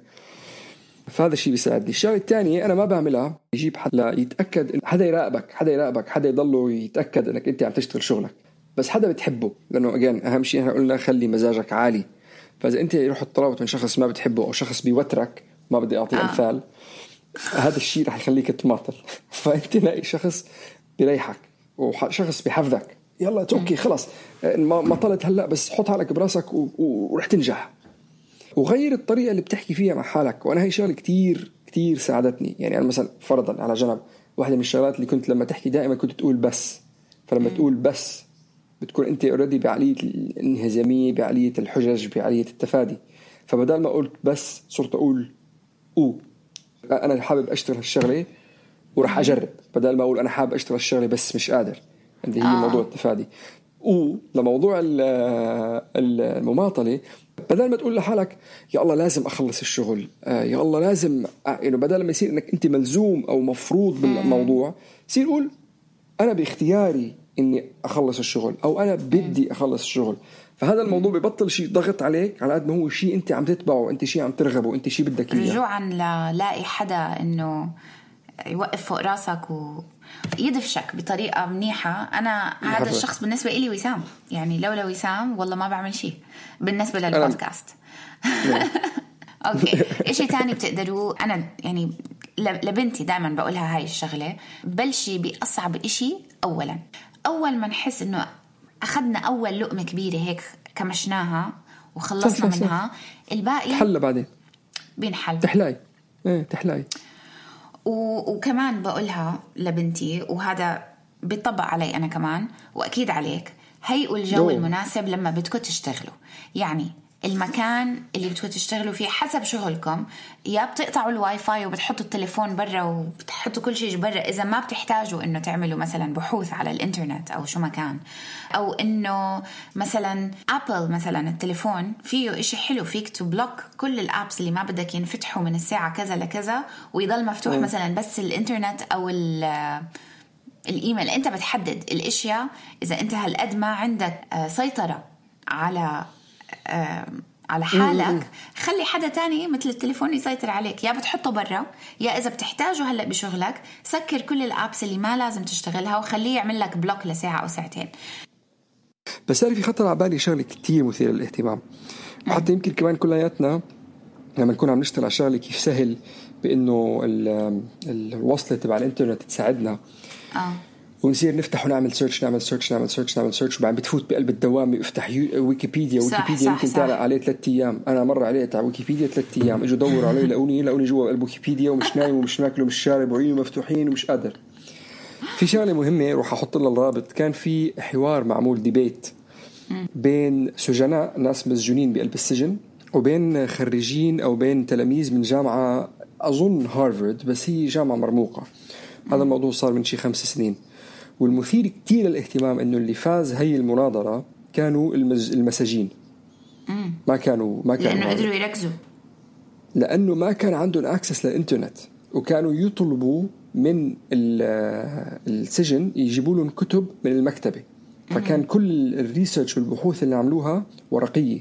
فهذا الشيء بيساعدني. الشغلة الثانية أنا ما بعملها. يجيب حدا يتأكد حدا يراقبك حدا يراقبك حدا يضله يتأكد إنك أنت عم تشتغل شغلك. بس حدا بتحبه لأنه اجين أهم شيء إحنا قلنا خلي مزاجك عالي. فإذا أنت رحت طلبت من شخص ما بتحبه أو شخص بيوترك ما بدي أعطي آه. أمثال هذا الشيء رح يخليك تماطل. فأنت لاقي شخص بيريحك وشخص بحفزك يلا أوكي خلص. ما طلت هلأ بس حط حالك براسك ورح تنجح. وغير الطريقة اللي بتحكي فيها مع حالك وأنا هي شغلة كتير كتير ساعدتني. يعني أنا مثلا فرضا على جنب واحدة من الشغلات اللي كنت لما تحكي دائما كنت تقول بس. فلما م. تقول بس بتكون أنت already بعقلية الانهزامية بعقلية الحجج بعقلية التفادي. فبدل ما قلت بس صرت أقول أو. أنا حابب أشتغل هالشغلة وراح أجرب. بدل ما أقول أنا حابب أشتغل الشغله بس مش قادر. اللي هي آه. موضوع التفادي. ولموضوع المماطلة بدل ما تقول لحالك يا الله لازم أخلص الشغل آه، يا الله لازم يعني بدل ما يصير إنك أنت ملزوم أو مفروض بالموضوع صير قول أنا باختياري إني أخلص الشغل أو أنا بدي أخلص الشغل. فهذا الموضوع ببطل شيء ضغط عليك على قد ما هو شيء أنت عم تتبعه أنت شيء عم ترغبه أنت شيء بدك إياه. رجوعا للاقي حدا إنه يوقف فوق راسك ويدفشك بطريقة منيحة. أنا هذا الشخص بالنسبة إلي وسام. يعني لولا وسام والله ما بعمل شيء. بالنسبة للبودكاست. أوكي. شيء ثاني بتقدروا أنا يعني لبنتي دائما بقولها هاي الشغلة. بلشي بأصعب إشي اولا. أول ما نحس إنه أخذنا أول لقمة كبيرة هيك كمشناها وخلصنا منها الباقي تحلى بعدين. بينحل. تحلاي. إيه تحلاي. وكمان بقولها لبنتي وهذا بيطبق علي أنا كمان وأكيد عليك هيئوا الجو دو. المناسب لما بدكم تشتغلوا يعني المكان اللي بدكم تشتغلوا فيه حسب شغلكم. يا بتقطعوا الواي فاي وبتحطوا التليفون برا وبتحطوا كل شيء برا. إذا ما بتحتاجوا إنه تعملوا مثلا بحوث على الإنترنت أو شو ما كان أو إنه مثلا Apple مثلا التليفون فيه إشي حلو فيك to block كل ال apps اللي ما بدك ينفتحوا من الساعة كذا لكذا ويضل مفتوح م. مثلا بس الإنترنت أو الإيميل. أنت بتحدد الأشياء. إذا أنت هالقد ما عندك آه، سيطرة على على حالك. خلي حدا تاني مثل التليفون يسيطر عليك. يا بتحطه برا يا إذا بتحتاجه هلأ بشغلك سكر كل ال apps اللي ما لازم تشتغلها وخليه يعمل لك block لساعة أو ساعتين. بس أنا في خطر على بالي شغلة كثير مثيرة للاهتمام. وحتى يمكن كمان كلياتنا لما نكون عم نشتغل على شغلة كيف سهل بإنه الوصلة تبع الإنترنت تساعدنا. آه. ونصير نفتح ونعمل search نعمل search نعمل search نعمل search وبعدين بتفوت بقلب الدوامه يفتح ويكيبيديا ويكيبيديا يمكن. تعلق عليه ثلاث أيام. أنا مرة علقت على ويكيبيديا ثلاث أيام. إجوا دوروا علي لقوني لقوني جوا قلب ويكيبيديا ومش نايم ومش ماكل ومش شارب وعيوني مفتوحين ومش قادر. في شغلة مهمة روح أحط لها الرابط. كان في حوار معمول debate بين سجناء ناس مسجونين بقلب السجن وبين خريجين أو بين تلاميذ من جامعة أظن هارفارد بس هي جامعة مرموقة. هذا الموضوع صار من شي خمس سنين. والمثير كتير للاهتمام إنه اللي فاز هي المناظرة كانوا المز... المساجين. ما كانوا ما كانوا لأنه. قدروا يركزوا. لأنه ما كان عندهم access للإنترنت وكانوا يطلبوا من ال- السجن يجيبوا لهم كتب من المكتبة. فكان كل الريسيرش والبحوث اللي عملوها ورقية.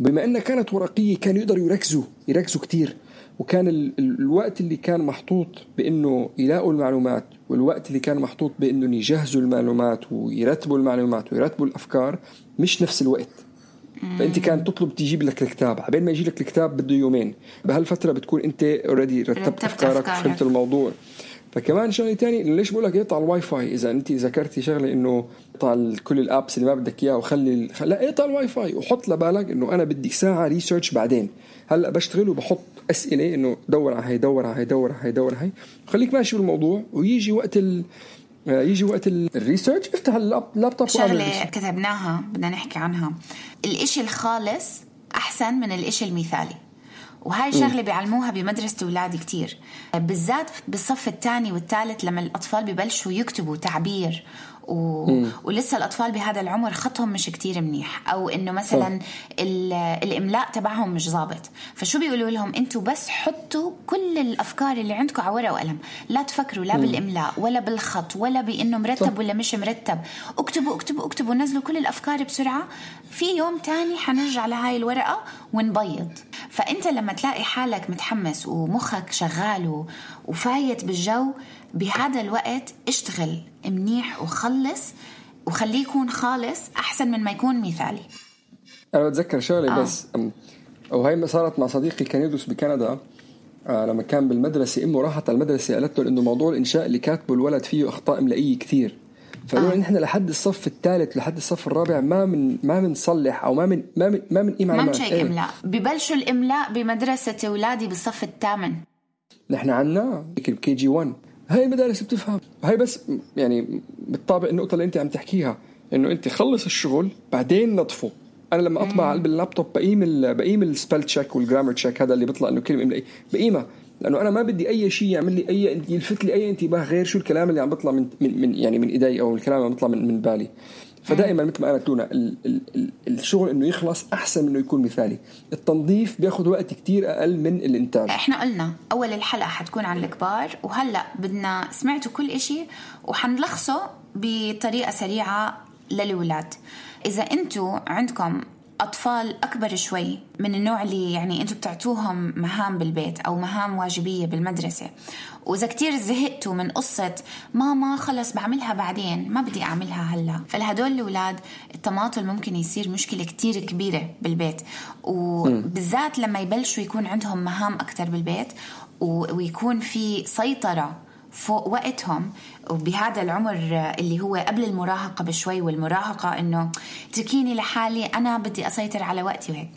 بما إنها كانت ورقية كانوا يقدروا يركزوا يركزوا كتير. وكان ال- ال- الوقت اللي كان محطوط بإنه يلاقوا المعلومات والوقت اللي كان محطوط بإنه يجهزوا المعلومات ويرتبوا المعلومات ويرتبوا الأفكار مش نفس الوقت. فأنت كان تطلب تجيب لك الكتاب عبين ما يجي لك الكتاب بده يومين. بهالفترة بتكون أنت already رتبت رتبت أفكارك. وفهمت الموضوع. فكمان شغلة تاني ليش بقول لك إقطع الواي فاي إذا أنت ذكرتي شغلة إنه اقطع كل ال apps اللي ما بدك اياها وخلي ال- لا إقطع الواي فاي وحط لبالك إنه أنا بدي ساعة research بعدين. هلأ بشتغل وبحط أسئلة إنه دور على هي دور على هي دور على هي دور على هي وخليك ماشي بالموضوع ويجي وقت ال آه، يجي وقت ال- ال research افتح اللاب- اللابتوب ال research. كتبناها بدنا نحكي عنها. الإشي الخالص أحسن من الإشي المثالي. وهاي شغلة بيعلموها بمدرسة أولادي كتير. بالذات بالصف الثاني والثالث لما الأطفال ببلشوا يكتبوا تعبير و... ولسه الأطفال بهذا العمر خطهم مش كتير منيح أو إنه مثلا ال... الإملاء تبعهم مش ظابط. فشو بيقولوا لهم؟ أنتوا بس حطوا كل الأفكار اللي عندكم على ورقة وقلم. لا تفكروا لا بالإملاء ولا بالخط ولا بإنه مرتب. ولا مش مرتب. اكتبوا اكتبوا اكتبوا نزلوا كل الأفكار بسرعة. في يوم تاني حنرجع لهاي الورقة ونبيض. فأنت لما تلاقي حالك متحمس ومخك شغال وفايت بالجو بهذا الوقت اشتغل. منيح وخلص وخليه يكون خالص أحسن من ما يكون مثالي. أنا بتذكر شغلة آه. بس وهي صارت مع صديقي كان يدرس بكندا آه لما كان بالمدرسة أمه راحت على المدرسة قالت له إنه موضوع الإنشاء اللي كاتبه الولد فيه أخطاء املائيه كثير. فقالوا آه. نحن لحد الصف الثالث لحد الصف الرابع ما من ما بنصلح أو ما من ما من ما من ما مشيك إملاء. ببلشوا الإملاء بمدرسة أولادي بالصف الثامن. نحن عنا KG 1 هاي المدارس بتفهم. هاي بس يعني بالطابع النقطة اللي انت عم تحكيها انه انت خلص الشغل بعدين نطفه. أنا لما أطبع على اللابتوب بقيم ال بقيم ال spell check وال grammar check هذا اللي بيطلع إنه كلمة املائيه بقيمها. لأنه أنا ما بدي أي شيء يعمل لي أي يلفت لي أي انتباه غير شو الكلام اللي عم بيطلع من من, من يعني من إيدي أو الكلام اللي عم بيطلع من, من بالي. فدائما مثل ما قالت لونا ال ال ال الشغل إنه يخلص أحسن من إنه يكون مثالي. التنظيف بياخذ وقت كتير أقل من الإنتاج. إحنا قلنا أول الحلقة حتكون عن الكبار وهلأ بدنا سمعتوا كل إشي وحنلخصه بطريقة سريعة للولاد. إذا أنتوا عندكم أطفال أكبر شوي من النوع اللي يعني أنتوا بتعطوهم مهام بالبيت أو مهام واجبية بالمدرسة. وإذا كتير زهقتوا من قصة ماما خلص بعملها بعدين ما بدي أعملها هلا. فلهدول الأولاد التماطل ممكن يصير مشكلة كتير كبيرة بالبيت. وبالذات لما يبلشوا يكون عندهم مهام أكثر بالبيت ويكون في سيطرة فوق وقتهم. وبهذا العمر اللي هو قبل المراهقة بشوي والمراهقة إنه تركيني لحالي أنا بدي أسيطر على وقتي وهيك.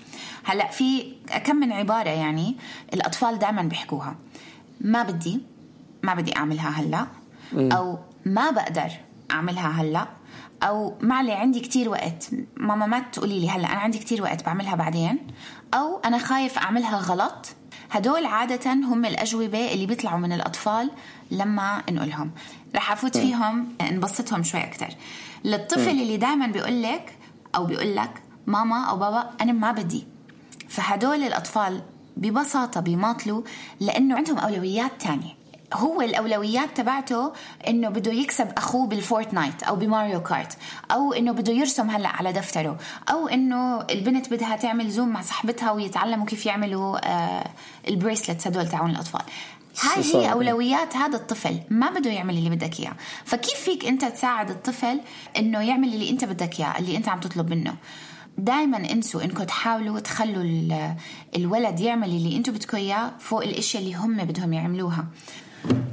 هلأ في كم من عبارة يعني الأطفال دائما بيحكوها. ما بدي ما بدي أعملها هلأ. أو ما بقدر أعملها هلأ. أو معلي عندي كتير وقت. ماما ما تقولي لي هلأ أنا عندي كتير وقت بعملها بعدين. أو أنا خايف أعملها غلط. هدول عادة هم الأجوبة اللي بيطلعوا من الأطفال لما نقولهم. رح أفوت فيهم نبسطهم شوي أكتر. للطفل اللي دائما بيقول لك أو بيقول لك ماما أو بابا أنا ما بدي. فهدول الأطفال ببساطة بيماطلوا لأنه عندهم أولويات تانية. هو الأولويات تبعته إنه بده يكسب أخوه بالفورتنايت أو بماريو كارت أو إنه بده يرسم هلأ على دفتره أو إنه البنت بدها تعمل Zoom مع صاحبتها ويتعلموا كيف يعملوا آه ال bracelets هدول تاعون الأطفال. هاي هي أولويات هذا الطفل ما بده يعمل اللي بدك إياه. فكيف فيك أنت تساعد الطفل إنه يعمل اللي أنت بدك إياه اللي أنت عم تطلب منه؟ دائما انسوا إنكم تحاولوا تخلوا الولد يعمل اللي أنتم بدكم إياه فوق الإشياء اللي هم بدهم يعملوها.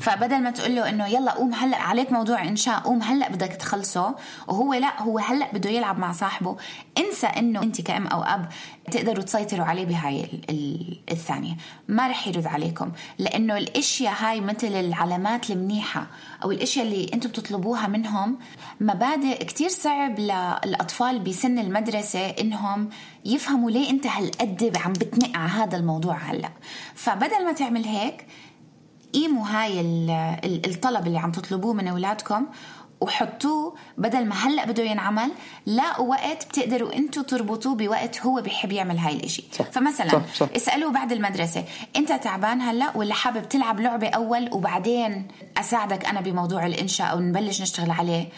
فبدل ما تقول له إنه يلا قوم هلأ عليك موضوع إنشاء قوم هلأ بدك تخلصه. وهو لا هو هلأ بده يلعب مع صاحبه. انسى إنه أنت كأم أو أب تقدروا تسيطروا عليه بهاي الثانية. ما رح يرد عليكم. لأنه الأشياء هاي مثل العلامات المنيحة أو الأشياء اللي أنتم بتطلبوها منهم مبادئ كتير صعب للأطفال بسن المدرسة إنهم يفهموا ليه أنت هالقد عم بتنق على هذا الموضوع هلأ. فبدل ما تعمل هيك قيموا هاي الطلب اللي عم تطلبوه من أولادكم وحطوه بدل ما هلأ بده ينعمل لاقوا وقت بتقدروا أنتم تربطوه بوقت هو بحب يعمل هاي الإشي صح. فمثلا صح. صح. اسألوه بعد المدرسة انت تعبان هلأ ولا حابب تلعب لعبة أول وبعدين أساعدك أنا بموضوع الإنشاء أو نبلش نشتغل عليه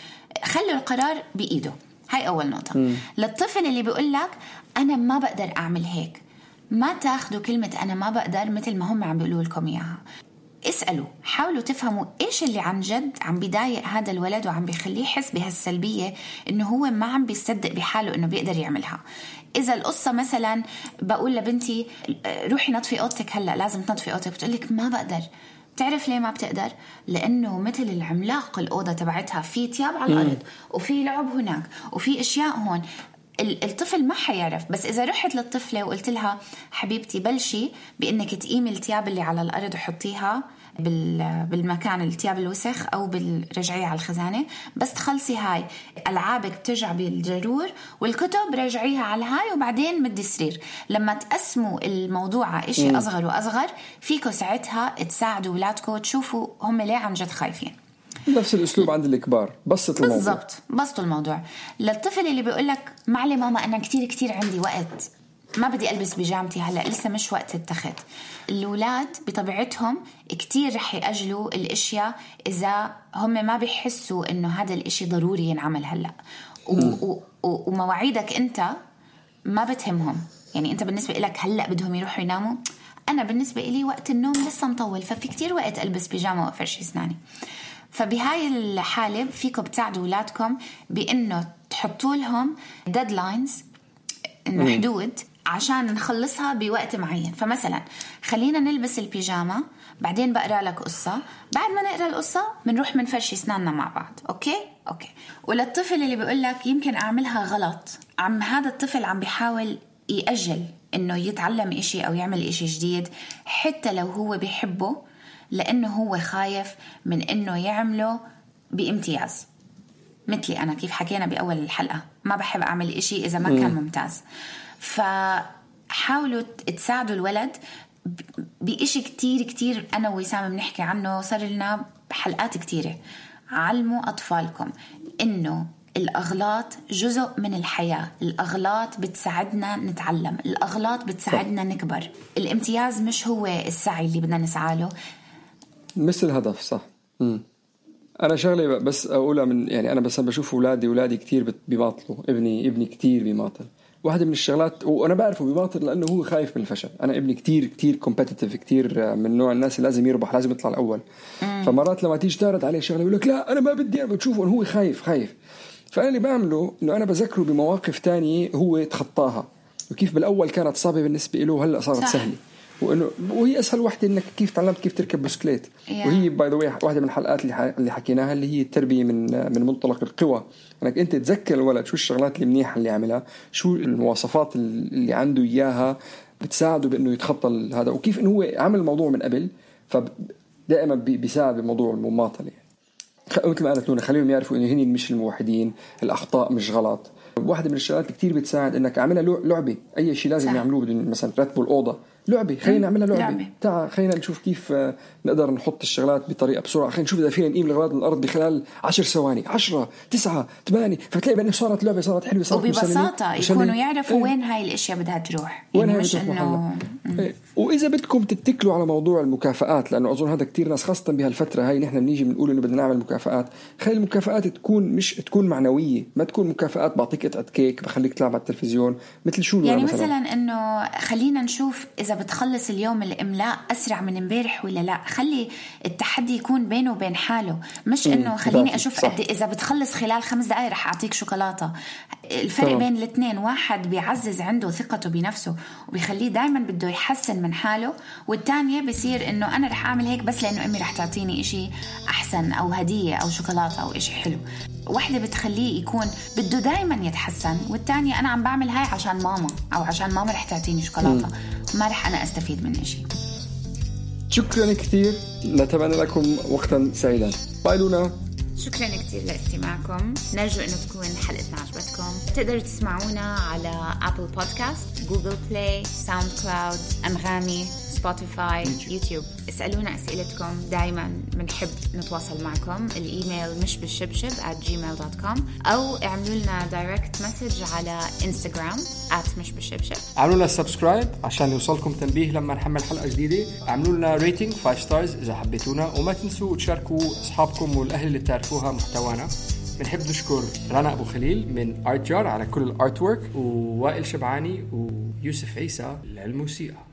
خلوا القرار بإيده هاي أول نقطة م. للطفل اللي بيقول لك أنا ما بقدر أعمل هيك ما تاخذوا كلمة أنا ما بقدر مثل ما هم عم بيقولوا لكم إياها اسألوا حاولوا تفهموا إيش اللي عن جد عم بيضايق هذا الولد وعم بيخليه يحس بهالسلبية إنه هو ما عم بيصدق بحاله إنه بيقدر يعملها. إذا القصة مثلا بقول لبنتي روحي نطفي أوضتك هلأ لازم تنطفي أوضتك. بتقول لك ما بقدر. بتعرف ليه ما بتقدر؟ لأنه مثل العملاق الأوضة تبعتها في تياب على الأرض وفي لعب هناك وفي أشياء هون. الطفل ما حيعرف. بس إذا رحت للطفلة وقلت لها حبيبتي بلشي بإنك تقيمي التياب اللي على الأرض وحطيها بالمكان التياب الوسخ أو بالرجعية على الخزانة. بس تخلصي هاي. ألعابك بترجع بالجرور والكتب رجعيها على هاي وبعدين مدي السرير لما تقسموا الموضوع إشي أصغر وأصغر فيكم ساعتها تساعدوا اولادكم تشوفوا هم ليه عن جد خايفين. نفس الأسلوب عند الكبار. بسط الموضوع. بالضبط. بسطوا الموضوع. للطفل اللي بيقول لك معلي ماما أنا كتير كتير عندي وقت. ما بدي ألبس بيجامتي هلأ لسه مش وقت التخت الأولاد بطبيعتهم كتير رح يأجلوا الأشياء إذا هم ما بيحسوا إنه هذا الأشي ضروري ينعمل هلأ. ومواعيدك أنت ما بتهمهم. يعني أنت بالنسبة لك هلأ بدهم يروحوا يناموا. أنا بالنسبة لي وقت النوم لسه مطول ففي كتير وقت ألبس بيجامة وافرش أسناني. فبهاي الحالة فيكم بتساعدوا أولادكم بأنه تحطوا لهم ديدلاينز إنه حدود عشان نخلصها بوقت معين. فمثلا خلينا نلبس البيجامة بعدين بقرأ لك قصة. بعد ما نقرأ القصة بنروح منفرش أسناننا مع بعض. Okay؟ Okay. وللطفل اللي بيقول لك يمكن أعملها غلط عم هذا الطفل عم بيحاول يأجل إنه يتعلم إشي أو يعمل إشي جديد حتى لو هو بيحبه لأنه هو خايف من أنه يعمله بامتياز. مثلي أنا كيف حكينا بأول الحلقة. ما بحب أعمل إشي إذا ما كان ممتاز. فحاولوا تساعدوا الولد بإشي كتير كتير أنا ووسام بنحكي عنه. صار لنا حلقات كتيرة. علموا أطفالكم إنه الأغلاط جزء من الحياة. الأغلاط بتساعدنا نتعلم. الأغلاط بتساعدنا نكبر. الامتياز مش هو السعي اللي بدنا نسعى له. مثل الهدف صح. مم. أنا شغله بس أقولها من يعني أنا بس بشوف اولادي اولادي كثير بيماطلوا ابني ابني كثير بيماطل واحدة من الشغلات وأنا بعرفه بيماطل لأنه هو خايف من الفشل. أنا ابني كثير كثير competitive كثير من نوع الناس اللي لازم يربح لازم يطلع الأول. مم. فمرات لما تيجي تعرض عليه شغلة يقول لك لا أنا ما بدي بتشوفه هو خايف خايف. فأنا اللي بعمله إنه أنا بذكره بمواقف تانية هو تخطاها. وكيف بالأول كانت صعبة بالنسبة له هلأ صارت صح. سهلة. وإنه وهي أسهل وحده إنك كيف تعلمت كيف تركب بسكليت. Yeah. وهي by the way واحدة من الحلقات اللي اللي حكيناها اللي هي التربية من من منطلق القوى. إنك أنت تذكر الولد شو الشغلات المنيحه اللي عملها شو المواصفات اللي عنده إياها بتساعده بإنه يتخطى هذا وكيف إنه هو عمل الموضوع من قبل فدائما بيساعد بموضوع المماطلة. يعني مثل ما قالت نونا خليهم يعرفوا إنه هني مش الموحدين الأخطاء مش غلط. واحدة من الشغلات كثير بتساعد إنك عاملها لعبة. أي شيء لازم. يعملوه مثلا ترتبوا الاوضه لعبة خلينا نعملها لعبة, لعبة. تعال خلينا نشوف كيف آه، نقدر نحط الشغلات بطريقة بسرعة خلينا نشوف إذا فينا نقيم الاغراض من الأرض بخلال 10 ثواني 10 9 8 فتلاقي بأنه صارت لعبة صارت حلوة صارت وببساطة مسلية. يكونوا. يعرفوا إيه. وين هاي الأشياء بدها تروح وين يعني هي مش بتروح انه إيه. وإذا بدكم تتكلوا على موضوع المكافآت لأنه أظن هذا كتير ناس خاصة بهالفترة هاي نحن بنيجي بنقول إنه بدنا نعمل مكافآت خلي المكافآت تكون مش تكون معنوية ما تكون مكافآت بعطيك قطعة كيك بخليك تلعب على التلفزيون مثل شو يعني مثلا, مثلا إنه خلينا نشوف إذا بتخلص اليوم الإملاء أسرع من امبارح ولا لا خلي التحدي يكون بينه وبين حاله مش إنه خليني. أشوف صح. قد إيه إذا بتخلص خلال خمس دقائق رح أعطيك شوكولاتة الفرق تمام. بين الاثنين واحد بيعزز عنده ثقته بنفسه وبيخليه دائما بده يحسن من حاله والثانية بصير إنه أنا رح أعمل هيك بس لأنه أمي رح تعطيني إشي أحسن أو هدية أو شوكولاتة أو إشي حلو وحدة بتخليه يكون بده دائما يتحسن والثانيه أنا عم بعمل هاي عشان ماما أو عشان ماما رح تعطيني شوكولاتة. ما رح أنا أستفيد من إشي. شكرا كثير. نتمنى لكم وقتا سعيدا. Bye لونا. شكرا كثير لاستماعكم. نرجو إنه تكون حلقتنا عجبتكم. تقدروا تسمعونا على Apple Podcasts Google Play SoundCloud أنغامي. Spotify YouTube اسألونا أسئلتكم. دائما بنحب نتواصل معكم. الإيميل مش بالشبشب at gmail.com أو اعملوا لنا direct message على انستغرام at مش بالشبشب اعملوا لنا subscribe عشان يوصلكم تنبيه لما نحمل حلقة جديدة. اعملوا لنا rating 5 stars إذا حبيتونا. وما تنسوا تشاركوا أصحابكم والأهل اللي بتعرفوها محتوانا. بنحب نشكر رنا أبو خليل من Art Jar على كل ال artwork ووائل شبعاني ويوسف عيسى للموسيقى.